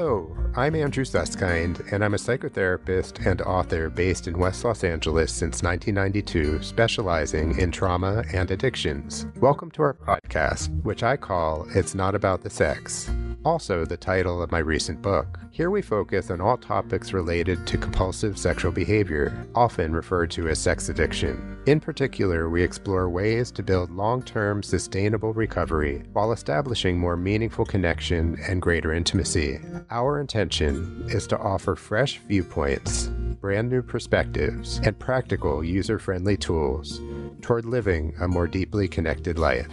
Hello, I'm Andrew Susskind, and I'm a psychotherapist and author based in West Los Angeles since 1992, specializing in trauma and addictions. Welcome to our podcast, which I call It's Not About the Sex also the title of my recent book. Here we focus on all topics related to compulsive sexual behavior, often referred to as sex addiction. In particular, we explore ways to build long term sustainable recovery while establishing more meaningful connection and greater intimacy. Our intention is to offer fresh viewpoints, brand new perspectives, and practical user friendly tools toward living a more deeply connected life.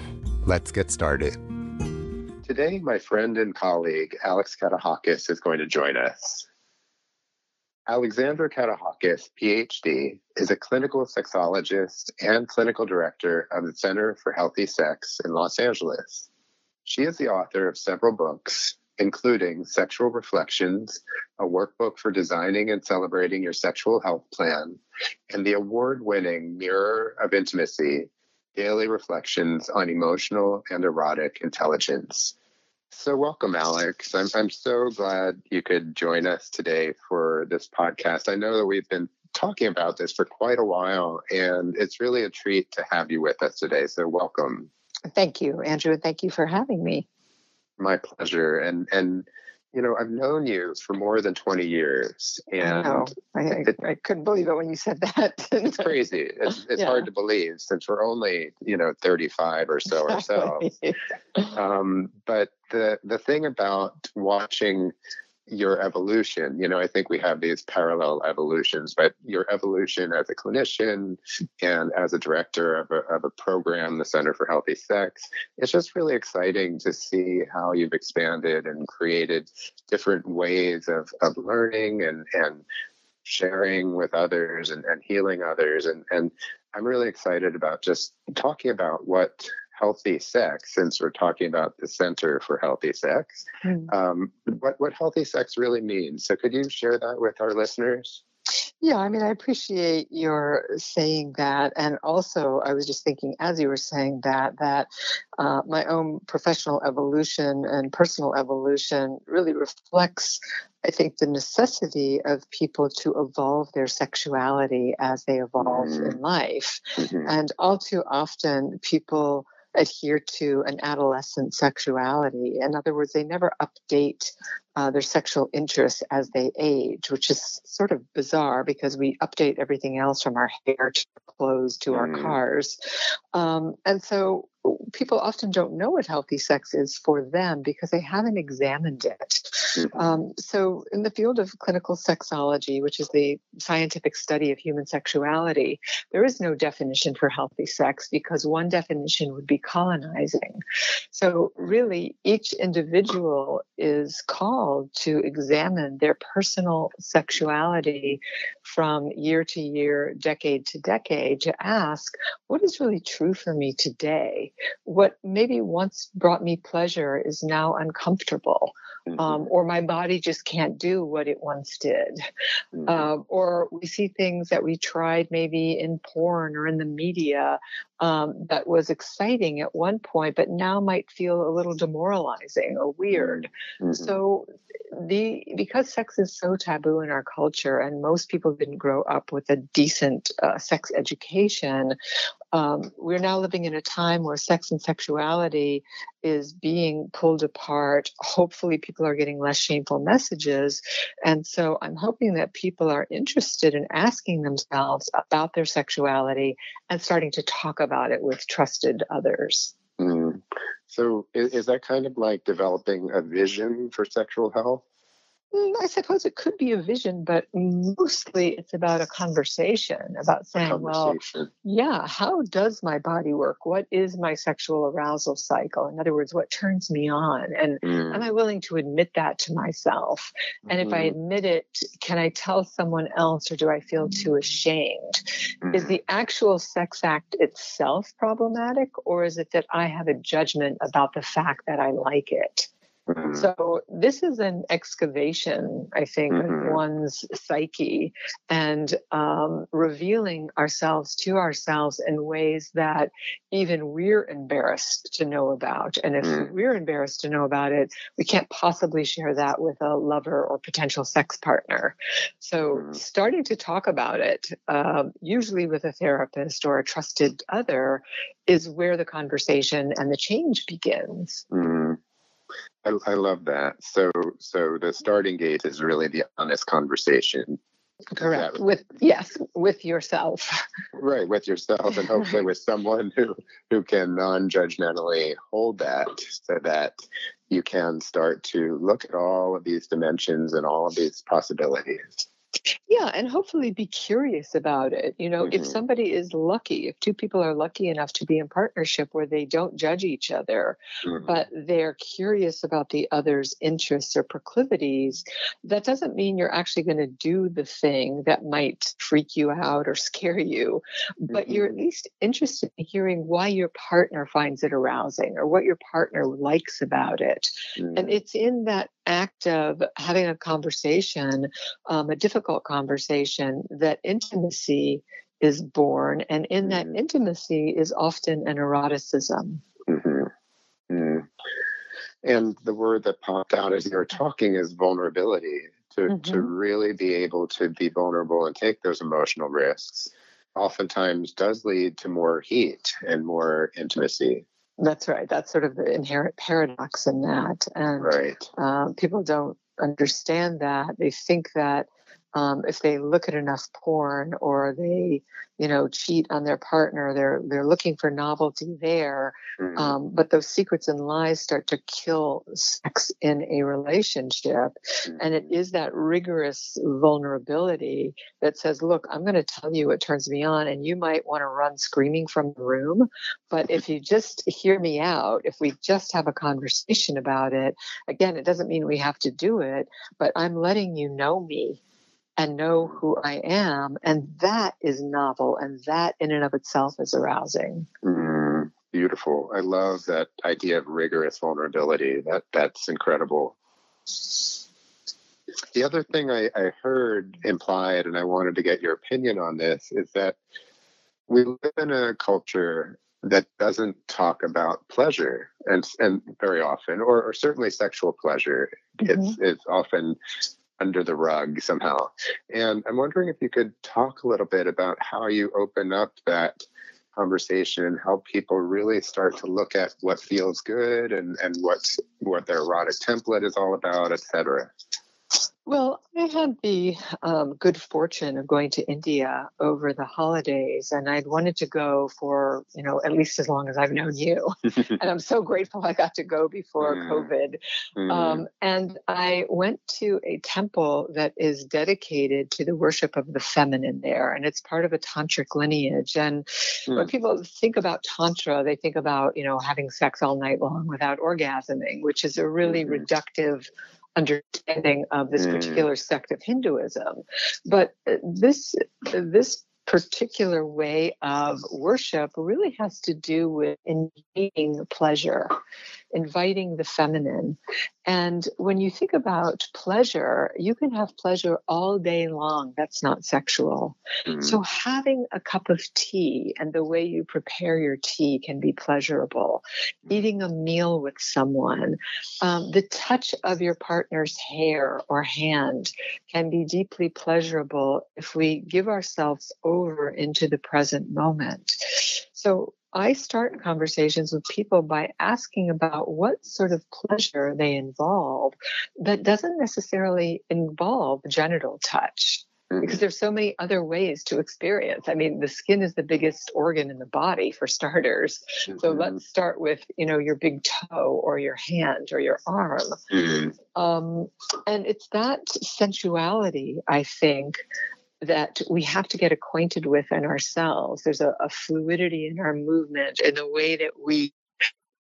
Let's get started. Today, my friend and colleague Alex Katehakis is going to join us. Alexandra Katehakis, PhD, is a clinical sexologist and clinical director of the Center for Healthy Sex in Los Angeles. She is the author of several books, including Sexual Reflections, a workbook for designing and celebrating your sexual health plan, and the award winning Mirror of Intimacy daily reflections on emotional and erotic intelligence. So, welcome, Alex. I'm, I'm so glad you could join us today for this podcast. I know that we've been talking about this for quite a while, and it's really a treat to have you with us today. So, welcome. Thank you, Andrew. Thank you for having me. My pleasure. And and you know, I've known you for more than 20 years. And I, I, it, I, couldn't believe it when you said that. it's crazy. It's, it's yeah. hard to believe since we're only, you know, 35 or so ourselves. um, but the, the thing about watching your evolution. You know, I think we have these parallel evolutions, but your evolution as a clinician and as a director of a, of a program, the Center for Healthy Sex, it's just really exciting to see how you've expanded and created different ways of, of learning and, and sharing with others and, and healing others. And, and I'm really excited about just talking about what healthy sex, since we're talking about the Center for Healthy Sex, mm. um, what, what healthy sex really means. So, could you share that with our listeners? Yeah, I mean, I appreciate your saying that. And also, I was just thinking as you were saying that, that uh, my own professional evolution and personal evolution really reflects, I think, the necessity of people to evolve their sexuality as they evolve mm-hmm. in life. Mm-hmm. And all too often, people adhere to an adolescent sexuality. In other words, they never update uh, their sexual interests as they age, which is sort of bizarre because we update everything else from our hair to clothes to mm. our cars. Um, and so people often don't know what healthy sex is for them because they haven't examined it. Mm-hmm. Um, so, in the field of clinical sexology, which is the scientific study of human sexuality, there is no definition for healthy sex because one definition would be colonizing. So, really, each individual is called to examine their personal sexuality from year to year, decade to decade, to ask, what is really true for me today? What maybe once brought me pleasure is now uncomfortable mm-hmm. um, or my body just can't do what it once did. Mm-hmm. Uh, or we see things that we tried maybe in porn or in the media um, that was exciting at one point, but now might feel a little demoralizing or weird. Mm-hmm. So the because sex is so taboo in our culture, and most people didn't grow up with a decent uh, sex education, um, we're now living in a time where sex and sexuality is being pulled apart. Hopefully, people are getting less shameful messages. And so I'm hoping that people are interested in asking themselves about their sexuality and starting to talk about it with trusted others. Mm. So, is, is that kind of like developing a vision for sexual health? Mm, I suppose it could be a vision, but mostly it's about a conversation about saying, conversation. well, yeah, how does my body work? What is my sexual arousal cycle? In other words, what turns me on? And mm. am I willing to admit that to myself? And mm-hmm. if I mm-hmm. admit it, can I tell someone else or do I feel too ashamed? Mm. Is the actual sex act itself problematic or is it that I have a judgment about the fact that I like it? Mm-hmm. So this is an excavation, I think, mm-hmm. of one's psyche and um, revealing ourselves to ourselves in ways that even we're embarrassed to know about. And if mm. we're embarrassed to know about it, we can't possibly share that with a lover or potential sex partner. So mm. starting to talk about it, um, usually with a therapist or a trusted other, is where the conversation and the change begins. Mm. I, I love that. So, so the starting gate is really the honest conversation. Correct. With yes, with yourself. Right, with yourself, and hopefully with someone who who can non-judgmentally hold that, so that you can start to look at all of these dimensions and all of these possibilities. Yeah, and hopefully be curious about it. You know, mm-hmm. if somebody is lucky, if two people are lucky enough to be in partnership where they don't judge each other, mm-hmm. but they're curious about the other's interests or proclivities, that doesn't mean you're actually going to do the thing that might freak you out or scare you, but mm-hmm. you're at least interested in hearing why your partner finds it arousing or what your partner likes about it. And mm-hmm. it's in that act of having a conversation, um, a difficult conversation, that intimacy is born. And in that mm-hmm. intimacy is often an eroticism. Mm-hmm. Mm. And the word that popped out as you were talking is vulnerability. To, mm-hmm. to really be able to be vulnerable and take those emotional risks oftentimes does lead to more heat and more intimacy. That's right. That's sort of the inherent paradox in that. And right. uh, people don't understand that. They think that um, if they look at enough porn or they you know cheat on their partner they're they're looking for novelty there mm-hmm. um, but those secrets and lies start to kill sex in a relationship mm-hmm. and it mm-hmm. that rigorous vulnerability that says look i'm going to tell you what turns me on and you might want to run screaming from the room but if you just hear me out if we just have a conversation about it again it doesn't mean we have to do it but i'm letting you know me and know who I am. And that is novel. And that in and of itself is arousing. Mm, beautiful. I love that idea of rigorous vulnerability. That that's incredible. The other thing I, I heard implied, and I wanted to get your opinion on this, is that we live in a culture that doesn't talk about pleasure and and very often or, or certainly sexual pleasure mm-hmm. it's it's often under the rug somehow. And I'm wondering if you could talk a little bit about how you open up that conversation and help people really start to look at what feels good and, and what's what their erotic template is all about, et cetera. Well, I had the um, good fortune of going to India over the holidays, and I'd wanted to go for, you know, at least as long as I've known you. and I'm so grateful I got to go before mm. COVID. Mm. Um, and I went to a temple that is dedicated to the worship of the feminine there, and it's part of a tantric lineage. And mm. when people think about Tantra, they think about, you know, having sex all night long without orgasming, which is a really mm-hmm. reductive understanding of this mm. particular sect of Hinduism. But uh, this this particular way of worship really has to do with inviting pleasure, inviting the feminine. And when you think about pleasure, you can have pleasure all day long. That's not sexual. Mm-hmm. So having a cup of tea and the way you prepare your tea can be pleasurable. Mm-hmm. Eating a meal with someone, um, the touch of your partner's hair or hand can be deeply pleasurable if we give ourselves over into the present moment. So I start conversations with people by asking about what sort of pleasure they involve that doesn't necessarily involve genital touch because mm-hmm. there's so many other ways to experience. I mean, the skin is the biggest organ in the body for starters. Mm-hmm. So let's start with, you know, your big toe or your hand or your arm. Mm-hmm. Um, and it's that sensuality, I think, that we have to get acquainted with in ourselves. There's a, a fluidity in our movement, and the way that we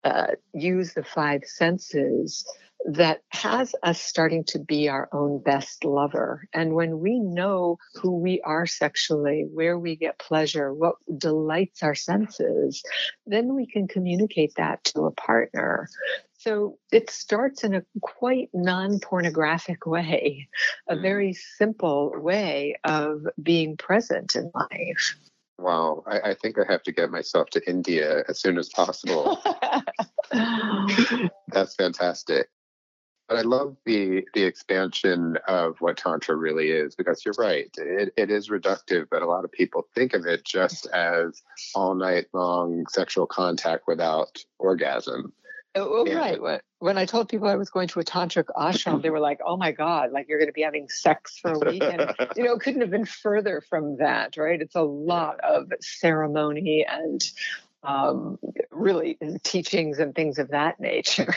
uh, use the five senses that has us starting to be our own best lover. And when we know who we are sexually, where we get pleasure, what delights our senses, then we can communicate that to a partner. So it starts in a quite non pornographic way, a mm. very simple way of being present in life. Wow, I, I, think I have to get myself to India as soon as possible. That's fantastic. But I love the the expansion of what tantra really is because you're right. It, it is reductive, but a lot of people think of it just as all night long sexual contact without orgasm. Oh, right. When I told people I was going to a tantric ashram, they were like, "Oh my god, like you're going to be having sex for a week," and you know, it couldn't have been further from that, right? It's a lot of ceremony and um, really teachings and things of that nature.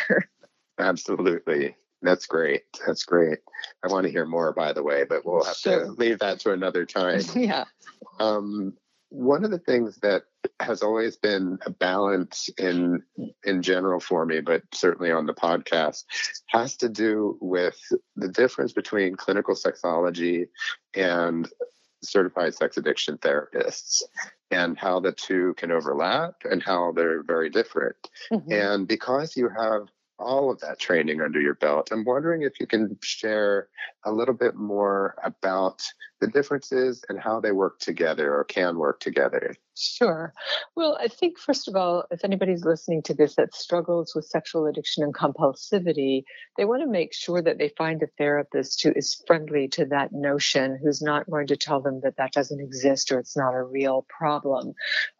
Absolutely. That's great. That's great. I want to hear more, by the way, but we'll have sure. to leave that to another time. yeah. Um, one of the things that has always been a balance in in general for me but certainly on the podcast has to do with the difference between clinical sexology and certified sex addiction therapists and how the two can overlap and how they're very different mm-hmm. and because you have all of that training under your belt. I'm wondering if you can share a little bit more about the differences and how they work together or can work together. Sure. Well, I think, first of all, if anybody's listening to this that struggles with sexual addiction and compulsivity, they want to make sure that they find a therapist who is friendly to that notion, who's not going to tell them that that doesn't exist or it's not a real problem.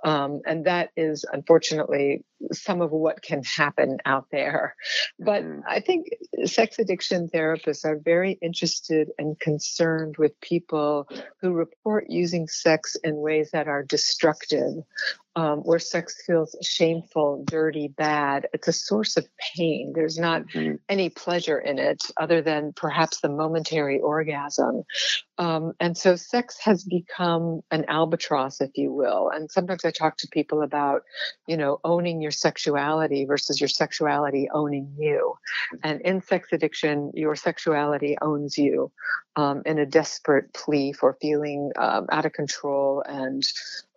Um, and that is, unfortunately, some of what can happen out there. But mm-hmm. I think sex addiction therapists are very interested and concerned with people who report using sex in ways that are destructive um, where sex feels shameful, dirty, bad. It's a source of pain. There's not mm-hmm. any pleasure in it other than perhaps the momentary orgasm. Um, and so sex has become an albatross, if you will. And sometimes I talk to people about, you know, owning your sexuality versus your sexuality owning you. And in sex addiction, your sexuality owns you um, in a desperate plea for feeling um, out of control and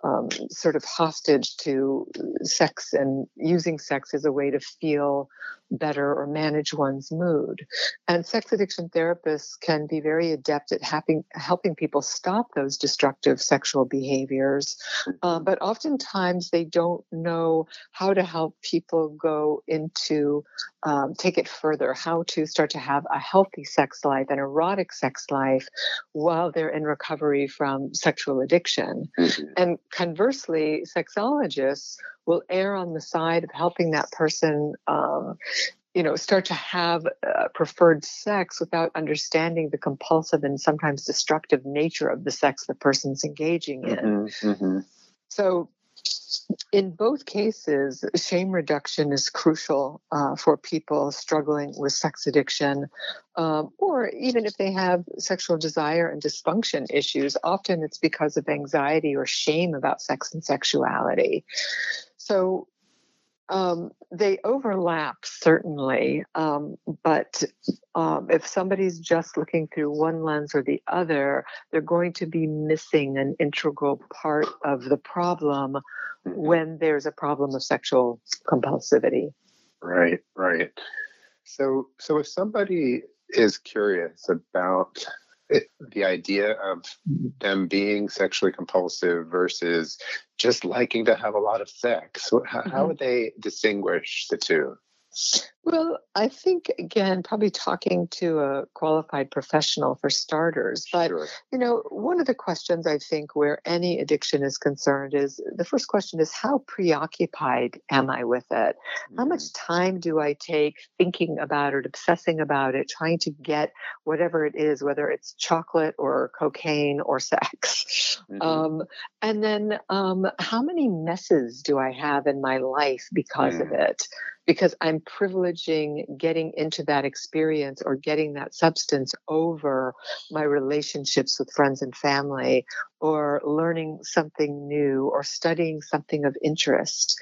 um, sort of hostage to sex and using sex as a way to feel better or manage one's mood. And sex addiction therapists can be very adept at helping, helping people stop those destructive sexual behaviors. Uh, but oftentimes they don't know how to help people go into, um, take it further, how to start to have a healthy sex life, an erotic sex life while they're in recovery from sexual addiction. Mm-hmm. And conversely, sexologists will err on the side of helping that person um, you know start to have uh, preferred sex without understanding the compulsive and sometimes destructive nature of the sex the person's engaging in mm-hmm, mm-hmm. so in both cases, shame reduction is crucial uh, for people struggling with sex addiction, um, or even if they have sexual desire and dysfunction issues. Often it's because of anxiety or shame about sex and sexuality. So um, they overlap certainly, um, but um, if somebody's just looking through one lens or the other, they're going to be missing an integral part of the problem when there's a problem of sexual compulsivity. Right, right. So, so if somebody is curious about it, the idea of them being sexually compulsive versus just liking to have a lot of sex, how, mm-hmm. how would they distinguish the two? Well, I think again, probably talking to a qualified professional for starters. But sure. you know, one of the questions I think where any addiction is concerned is the first question is how preoccupied am I with it? Mm-hmm. How much mm-hmm. time do I take thinking about it, obsessing about it, trying to get whatever it is, whether it's chocolate or cocaine or sex? Mm-hmm. Um, and then um, how many messes do I have in my life because mm-hmm. of mm. it? Because I'm privileging getting into that experience or getting that substance over my relationships with friends and family or learning something new or studying something of interest.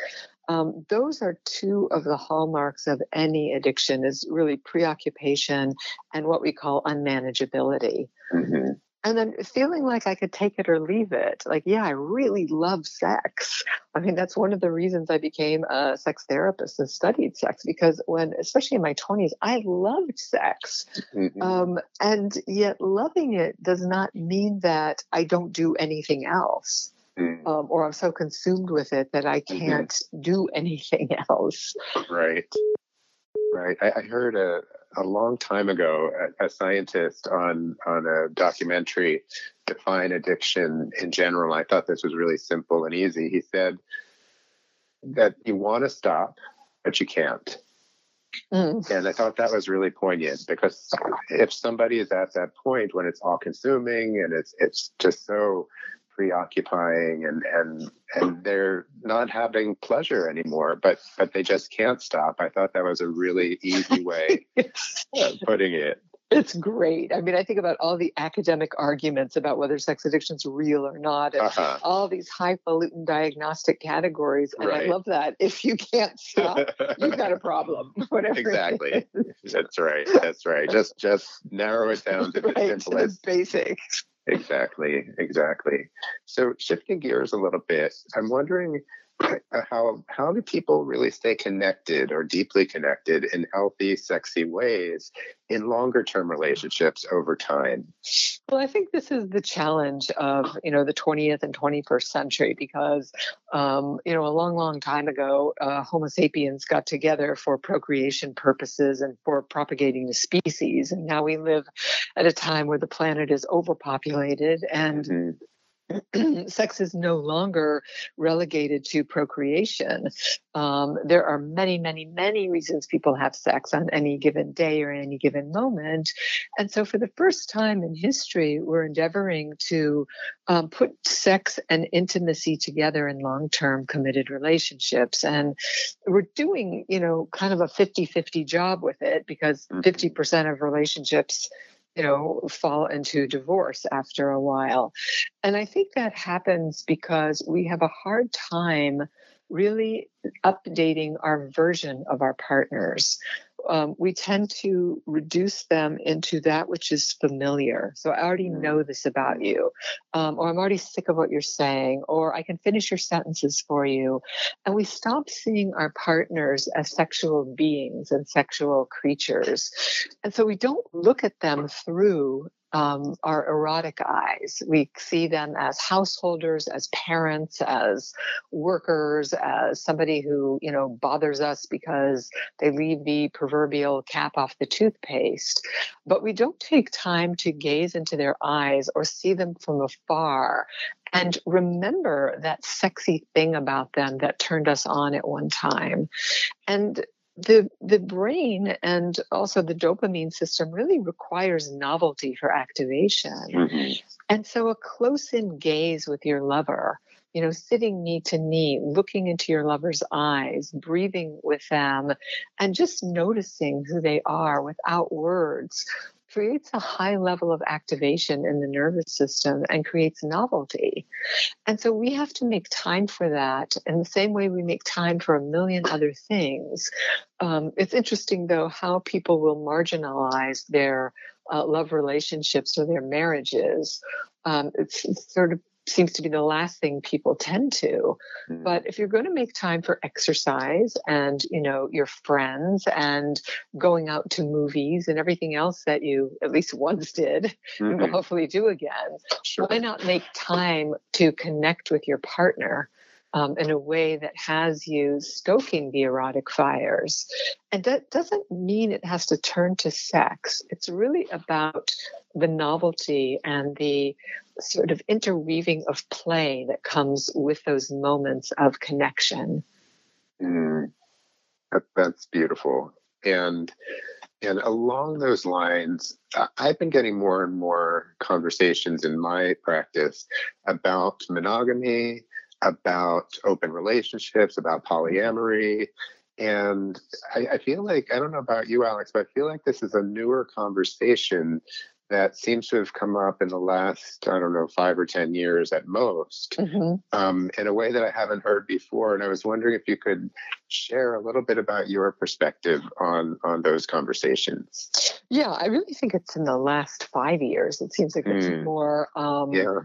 Um, those are two of the hallmarks of any addiction is really preoccupation and what we call unmanageability. Mm-hmm. And then feeling like I could take it or leave it. Like, yeah, I really love sex. I mean, that's one of the reasons I became a sex therapist and studied sex because when, especially in my 20s, I loved sex. Mm-hmm. Um, and yet, loving it does not mean that I don't do anything else. Mm. Um, or I'm so consumed with it that I mm-hmm. can't mm-hmm. do anything else. Right. Right. I, I heard a, a long time ago a, a, scientist on on a documentary define addiction in general. I thought this was really simple and easy. He said that you want to stop, but you can't. Mm. And I thought that was really poignant because if somebody is at that point when it's all consuming and it's it's just so preoccupying and and and they're not having pleasure anymore but but they just can't stop i thought that was a really easy way of putting it it's great. I mean, I think about all the academic arguments about whether sex addiction is real or not, and uh-huh. all these highfalutin diagnostic categories. And right. I love that. If you can't stop, you've got a problem. Whatever. Exactly. That's right. That's right. Just just narrow it down to the right, simplest basics. Exactly, exactly. So shifting gears a little bit, I'm wondering how how do people really stay connected or deeply connected in healthy, sexy ways in longer term relationships over time? Well, I think this is the challenge of you know the 20th and 21st century because um, you know a long, long time ago, uh, Homo sapiens got together for procreation purposes and for propagating the species, and now we live at a time where the planet is overpopulated and mm-hmm sex is no longer relegated to procreation. Um, there are many, many, many reasons people have sex on any given day or any given moment. And so, for the first time in history, we're endeavoring to um, put sex and intimacy together in long term committed relationships. And we're doing, you know, kind of a 50 50 job with it because 50% mm-hmm. of relationships you know, fall into divorce after a while. And I think that happens because we have a hard time really updating our version of our partners um, we tend to reduce them into that which is familiar. So I already mm. know this about you, um, or I'm already sick of what you're saying, or I can finish your sentences for you. And we stop seeing our partners as sexual beings and sexual creatures. And so we don't look at them through um, our erotic eyes. We see them as householders, as parents, as workers, as somebody who, you know, bothers us because they leave the proverbial cap off the toothpaste. But we don't take time to gaze into their eyes or see them from afar and remember that sexy thing about them that turned us on at one time. And the the brain and also the dopamine system really requires novelty for activation mm-hmm. and so a close in gaze with your lover you know sitting knee to knee looking into your lover's eyes breathing with them and just noticing who they are without words creates a high level of activation in the nervous system and creates novelty. And so we have to make time for that in the same way we make time for a million other things. Um, it's interesting, though, how people will marginalize their uh, love relationships or their marriages. Um, it's, it's sort of seems to be the last thing people tend to mm. but if you're going to make time for exercise and you know your friends and going out to movies and everything else that you at least once did mm-hmm. and will hopefully do again sure. why not make time to connect with your partner um, in a way that has you stoking the erotic fires. And that doesn't mean it has to turn to sex. It's really about the novelty and the sort of interweaving of play that comes with those moments of connection. Mm, that, that's beautiful. And and along those lines, I've been getting more and more conversations in my practice about monogamy, about open relationships, about polyamory. And I, I, feel like, I don't know about you, Alex, but I feel like this is a newer conversation that seems to have come up in the last, I don't know, five or 10 years at most, mm-hmm. um, in a way that I haven't heard before. And I was wondering if you could share a little bit about your perspective on, on those conversations. Yeah, I really think it's in the last five years. It seems like it's mm. more um, yeah.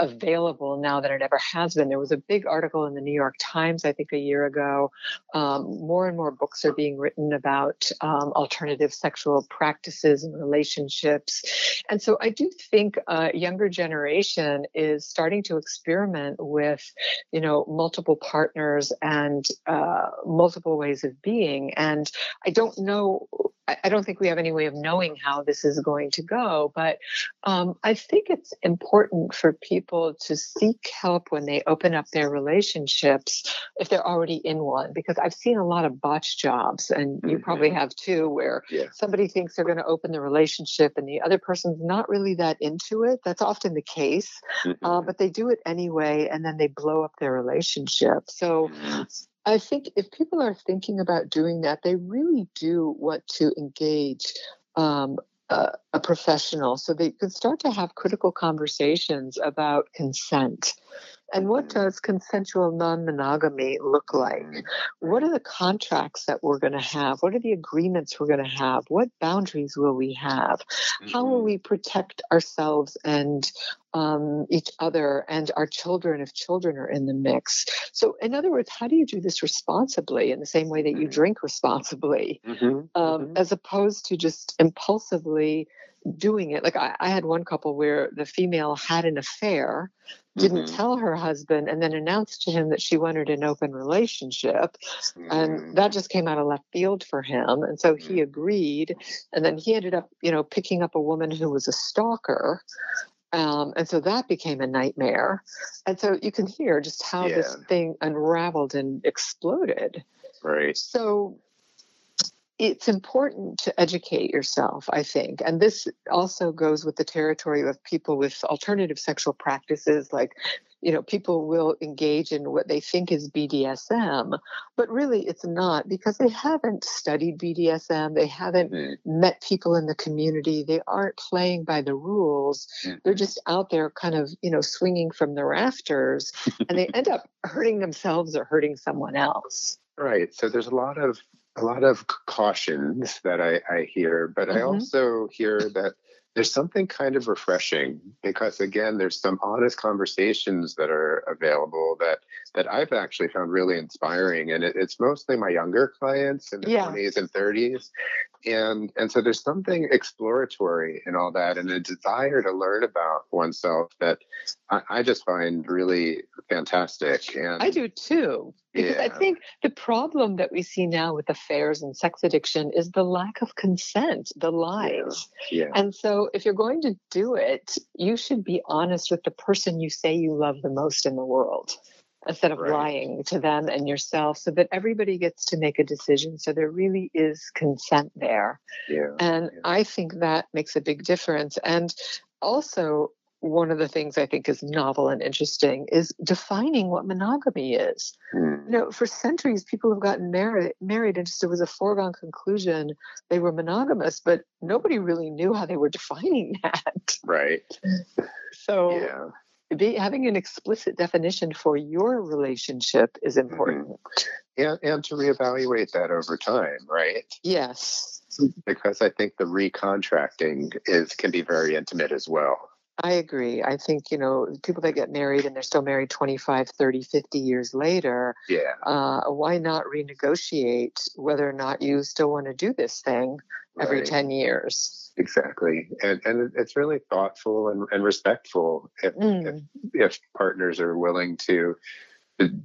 Available now than it ever has been. There was a big article in the New York Times, I think, a year ago. Um, more and more books are being written about um, alternative sexual practices and relationships. And so I do think a younger generation is starting to experiment with, you know, multiple partners and uh, multiple ways of being. And I don't know I don't think we have any way of knowing how this is going to go, but um, I think it's important for people to seek help when they open up their relationships if they're already in one, because I've seen a lot of botch jobs, and you mm-hmm. probably have too, where yeah. somebody thinks they're going to open the relationship and the other person's not really that into it. That's often the case, uh, mm-hmm. uh, but they do it anyway, and then they blow up their relationship. So mm-hmm. I think if people are thinking about doing that, they really do want to engage um, a, professional so they can start to have critical conversations about consent and what does consensual non monogamy look like? What are the contracts that we're going to have? What are the agreements we're going to have? What boundaries will we have? How will mm-hmm. we protect ourselves and um, each other and our children if children are in the mix? So, in other words, how do you do this responsibly in the same way that you mm-hmm. drink responsibly, mm-hmm. Um, mm-hmm. as opposed to just impulsively doing it. Like I, I, had one couple where the female had an affair, didn't mm-hmm. tell her husband, and then announced to him that she wanted an open relationship. Mm-hmm. And that just came out of left field for him. And so he mm-hmm. agreed. And then he ended up, you know, picking up a woman who was a stalker. Um, and so that became a nightmare. And so you can hear just how yeah. this thing unraveled and exploded. Right. So it's important to educate yourself, I think. And this also goes with the territory of people with alternative sexual practices, like, you know, people will engage in what they think is BDSM, but really it's not because they haven't studied BDSM. They haven't mm-hmm. met people in the community. They aren't playing by the rules. Mm-hmm. They're just out there kind of, you know, swinging from the rafters and they end up hurting themselves or hurting someone else. Right. So there's a lot of a lot of cautions that I, I hear, but mm-hmm. I also hear that there's something kind of refreshing because again, there's some honest conversations that are available that that I've actually found really inspiring, and it, it's mostly my younger clients in the yeah. 20s and 30s, and and so there's something exploratory in all that, and a desire to learn about oneself that I, I just find really fantastic. And I do too. Because yeah. I think the problem that we see now with affairs and sex addiction is the lack of consent, the lies. Yeah. yeah. And so if you're going to do it, you should be honest with the person you say you love the most in the world instead of right. lying to them and yourself so that everybody gets to make a decision so there really is consent there yeah, and yeah. i think that makes a big difference and also one of the things I think is novel and interesting is defining what monogamy is. Mm. You know, for centuries, people have gotten married, married, and just it was a foregone conclusion they were monogamous, but nobody really knew how they were defining that. Right. So, yeah be, having an explicit definition for your relationship is mm-hmm. important. Mm-hmm. And, and to reevaluate that over time, right? Yes. Because I think the recontracting is can be very intimate as well. I agree. I think, you know, people that get married and they're still married 25, 30, 50 years later, yeah. Uh, why not renegotiate whether or not you still want to do this thing every right. 10 years? Exactly. And, and it's really thoughtful and, and respectful if, mm. if, if partners are willing to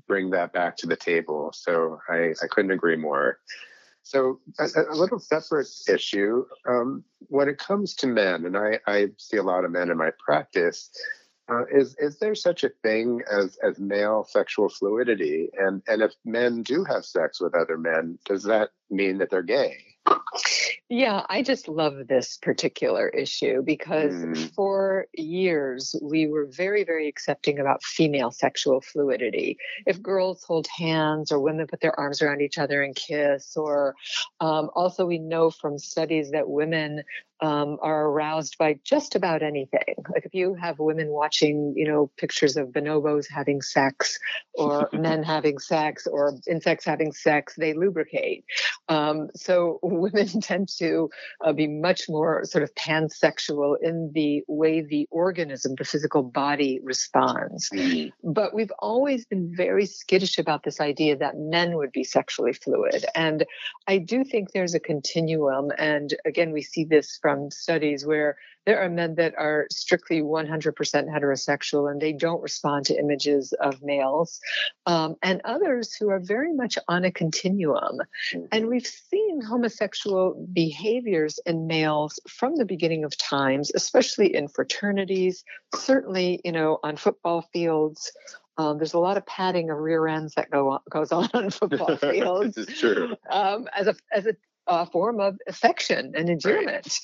bring that back to the table. So I, I couldn't agree more. So a, a little separate issue um, when it comes to men, and I, I, see a lot of men in my practice. Uh, is is there such a thing as as male sexual fluidity? And and if men do have sex with other men, does that mean that they're gay? Yeah, I just love this particular issue because mm. for years we were very, very accepting about female sexual fluidity. If girls hold hands or women put their arms around each other and kiss, or um, also we know from studies that women um, are aroused by just about anything. Like if you have women watching, you know, pictures of bonobos having sex or men having sex or insects having sex, they lubricate. Um, so women tend to uh, be much more sort of pansexual in the way the organism, the physical body responds. Mm-hmm. But we've always been very skittish about this idea that men would be sexually fluid. And I do think there's a continuum. And again, we see this from studies where there are men that are strictly 100% heterosexual and they don't respond to images of males, um, and others who are very much on a continuum. And mm-hmm. we've seen homosexual behaviors in males from the beginning of times, especially in fraternities, certainly, you know, on football fields. Um, there's a lot of padding of rear ends that go on, goes on on football fields. this is true. Um, as a as a a form of affection and endearment.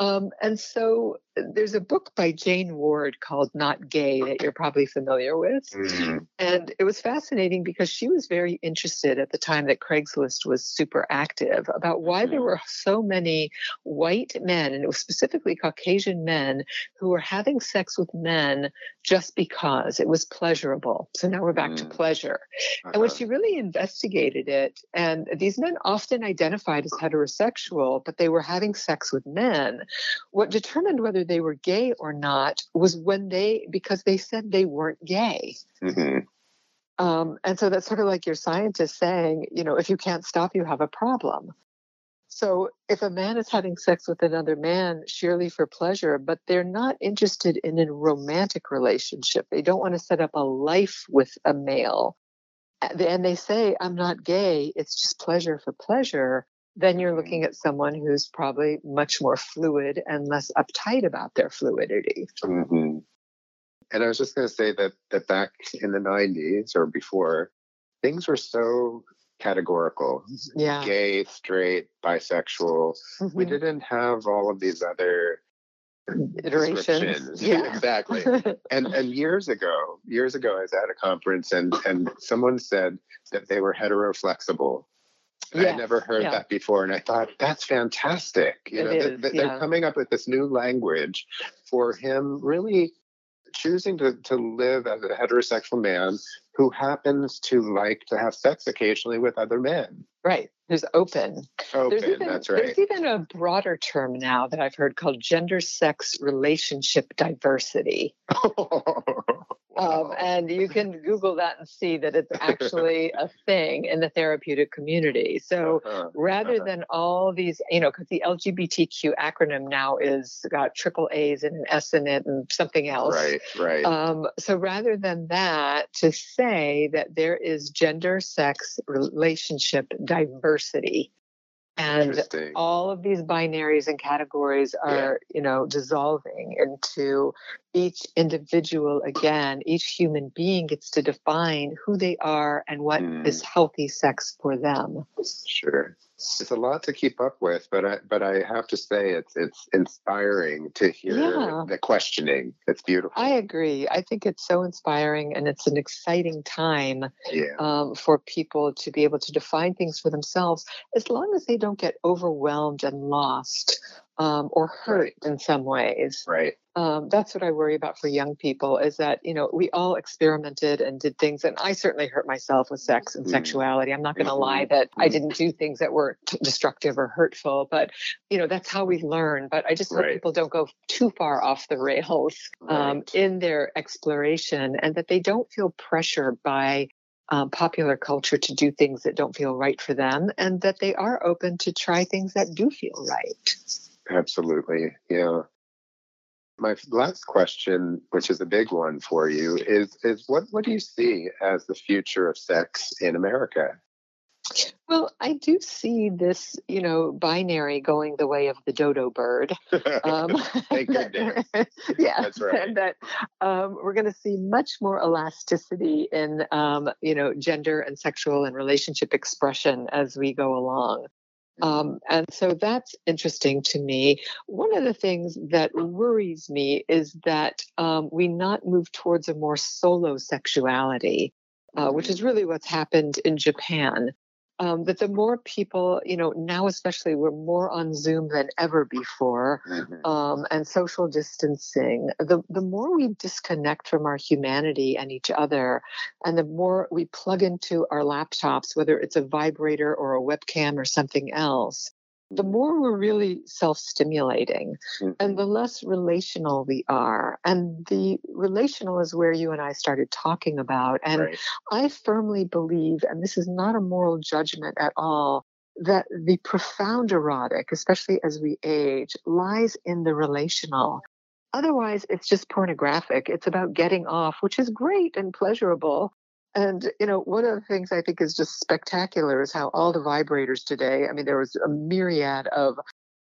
Right. Um, and so there's a book by Jane Ward called Not Gay that you're probably familiar with. Mm-hmm. And it was fascinating because she was very interested at the time that Craigslist was super active about why mm-hmm. there were so many white men, and it was specifically Caucasian men, who were having sex with men just because it was pleasurable. So now we're back mm-hmm. to mm. pleasure. Uh-huh. And when uh-huh. she really investigated it, and these men often identified as heterosexual, but they were having sex with men, what determined whether they were gay or not was when they because they said they weren't gay. Mm-hmm. Um, and so that's sort of like your scientist saying, you know, if you can't stop, you have a problem. So if a man is having sex with another man sheerly for pleasure, but they're not interested in a romantic relationship, they don't want to set up a life with a male, and they say, I'm not gay, it's just pleasure for pleasure, then you're looking at someone who's probably much more fluid and less uptight about their fluidity. Mm-hmm. And I was just going to say that that back in the 90s or before, things were so categorical. Yeah. Gay, straight, bisexual. Mm-hmm. We didn't have all of these other iterations. Yeah. exactly. and and years ago, years ago I was at a conference and and someone said that they were heteroflexible. Yeah. I'd never heard yeah. that before, and I thought that's fantastic. You know, is, they, are coming up with this new language for him really choosing to, to live as a heterosexual man who happens to like to have sex occasionally with other men. Right. Who's open. Open, even, that's right. There's even a broader term now that I've heard called gender sex relationship diversity. Um, and you can Google that and see that it's actually a thing in the therapeutic community. So uh-huh. rather uh-huh. than all these, you know, because the LGBTQ acronym now is got triple A's and an S in it and something else. Right, right. Um, so rather than that, to say that there is gender, sex, relationship diversity and all of these binaries and categories are yeah. you know dissolving into each individual again each human being gets to define who they are and what mm. is healthy sex for them sure it's a lot to keep up with, but I but I have to say it's it's inspiring to hear yeah. the questioning. It's beautiful. I agree. I think it's so inspiring, and it's an exciting time yeah. um, for people to be able to define things for themselves, as long as they don't get overwhelmed and lost um, or hurt right. in some ways. Right. Um, that's what I worry about for young people is that, you know, we all experimented and did things, and I certainly hurt myself with sex and mm. sexuality. I'm not going to mm-hmm. lie that I mm-hmm. didn't do things that were t- destructive or hurtful, but, you know, that's how we learn. But I just hope right. people don't go too far off the rails um, right. in their exploration and that they don't feel pressure by um, popular culture to do things that don't feel right for them and that they are open to try things that do feel right. Absolutely. Yeah. My last question, which is a big one for you, is is what what do you see as the future of sex in America? Well, I do see this, you know, binary going the way of the dodo bird. Um, Thank goodness. yeah, that's right. And that um, we're going to see much more elasticity in, um, you know, gender and sexual and relationship expression as we go along. Um, and so that's interesting to me. One of the things that worries me is that um, we not move towards a more solo sexuality, uh, which is really what's happened in Japan um, that the more people, you know, now especially we're more on Zoom than ever before, mm-hmm. um, and social distancing, the, the more we disconnect from our humanity and each other, and the more we plug into our laptops, whether it's a vibrator or a webcam or something else, the more we're really self stimulating mm-hmm. and the less relational we are. And the relational is where you and I started talking about. And right. I firmly believe, and this is not a moral judgment at all, that the profound erotic, especially as we age, lies in the relational. Otherwise, it's just pornographic. It's about getting off, which is great and pleasurable. And, you know, one of the things I think is just spectacular is how all the vibrators today, I mean, there was a myriad of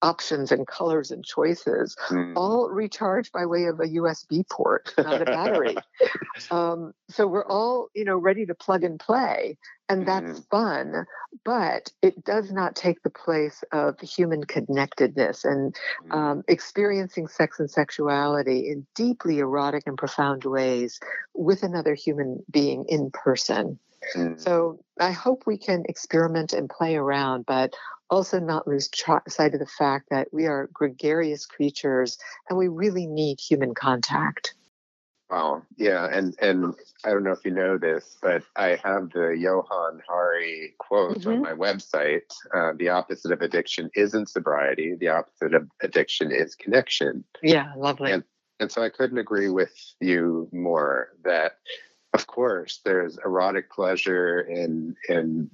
options and colors and choices, mm. all recharged by way of a USB port, not a battery. um, so we're all, you know, ready to plug and play, and that's mm. fun. But it does not take the place of human connectedness and mm. um, experiencing sex and sexuality in deeply erotic and profound ways with another human being in person. Mm. So I hope we can experiment and play around, but also not lose sight of the fact that we are gregarious creatures and we really need human contact. Wow. Yeah. And and I don't know if you know this, but I have the Johann Hari quote mm-hmm. on my website. Uh, the opposite of addiction isn't sobriety. The opposite of addiction is connection. Yeah, lovely. And, and so I couldn't agree with you more that of course there's erotic pleasure in in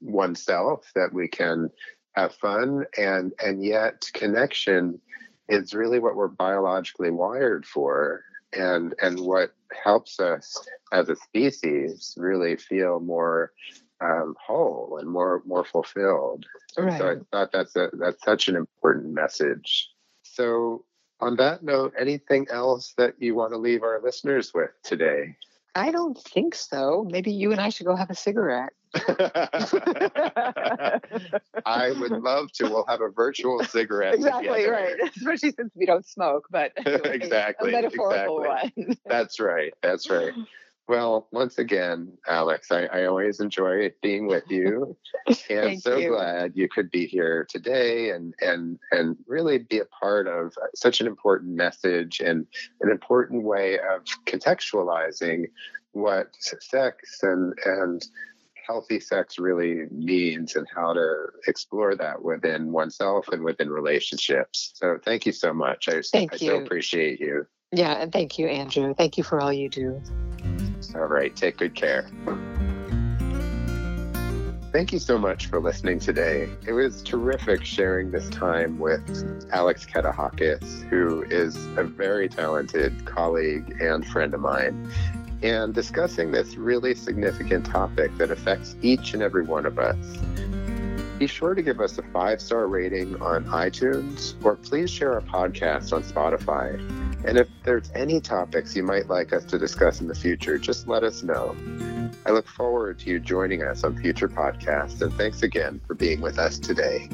oneself that we can have fun and and yet connection is really what we're biologically wired for and and what helps us as a species really feel more um, whole and more more fulfilled. Right. So I thought that's a that's such an important message. So on that note, anything else that you want to leave our listeners with today? I don't think so. Maybe you and I should go have a cigarette. I would love to. We'll have a virtual cigarette. Exactly together. right. Especially since we don't smoke, but anyway, exactly a metaphorical exactly. one. That's right. That's right. Well, once again, Alex, I, I always enjoy being with you, and so you. glad you could be here today and and and really be a part of such an important message and an important way of contextualizing what sex and and healthy sex really means and how to explore that within oneself and within relationships. So thank you so much. I, thank I you. so appreciate you. Yeah, and thank you, Andrew. Thank you for all you do. All right, take good care. Thank you so much for listening today. It was terrific sharing this time with Alex Katehakis, who is a very talented colleague and friend of mine and discussing this really significant topic that affects each and every one of us. Be sure to give us a five star rating on iTunes or please share our podcast on Spotify. And if there's any topics you might like us to discuss in the future, just let us know. I look forward to you joining us on future podcasts, and thanks again for being with us today.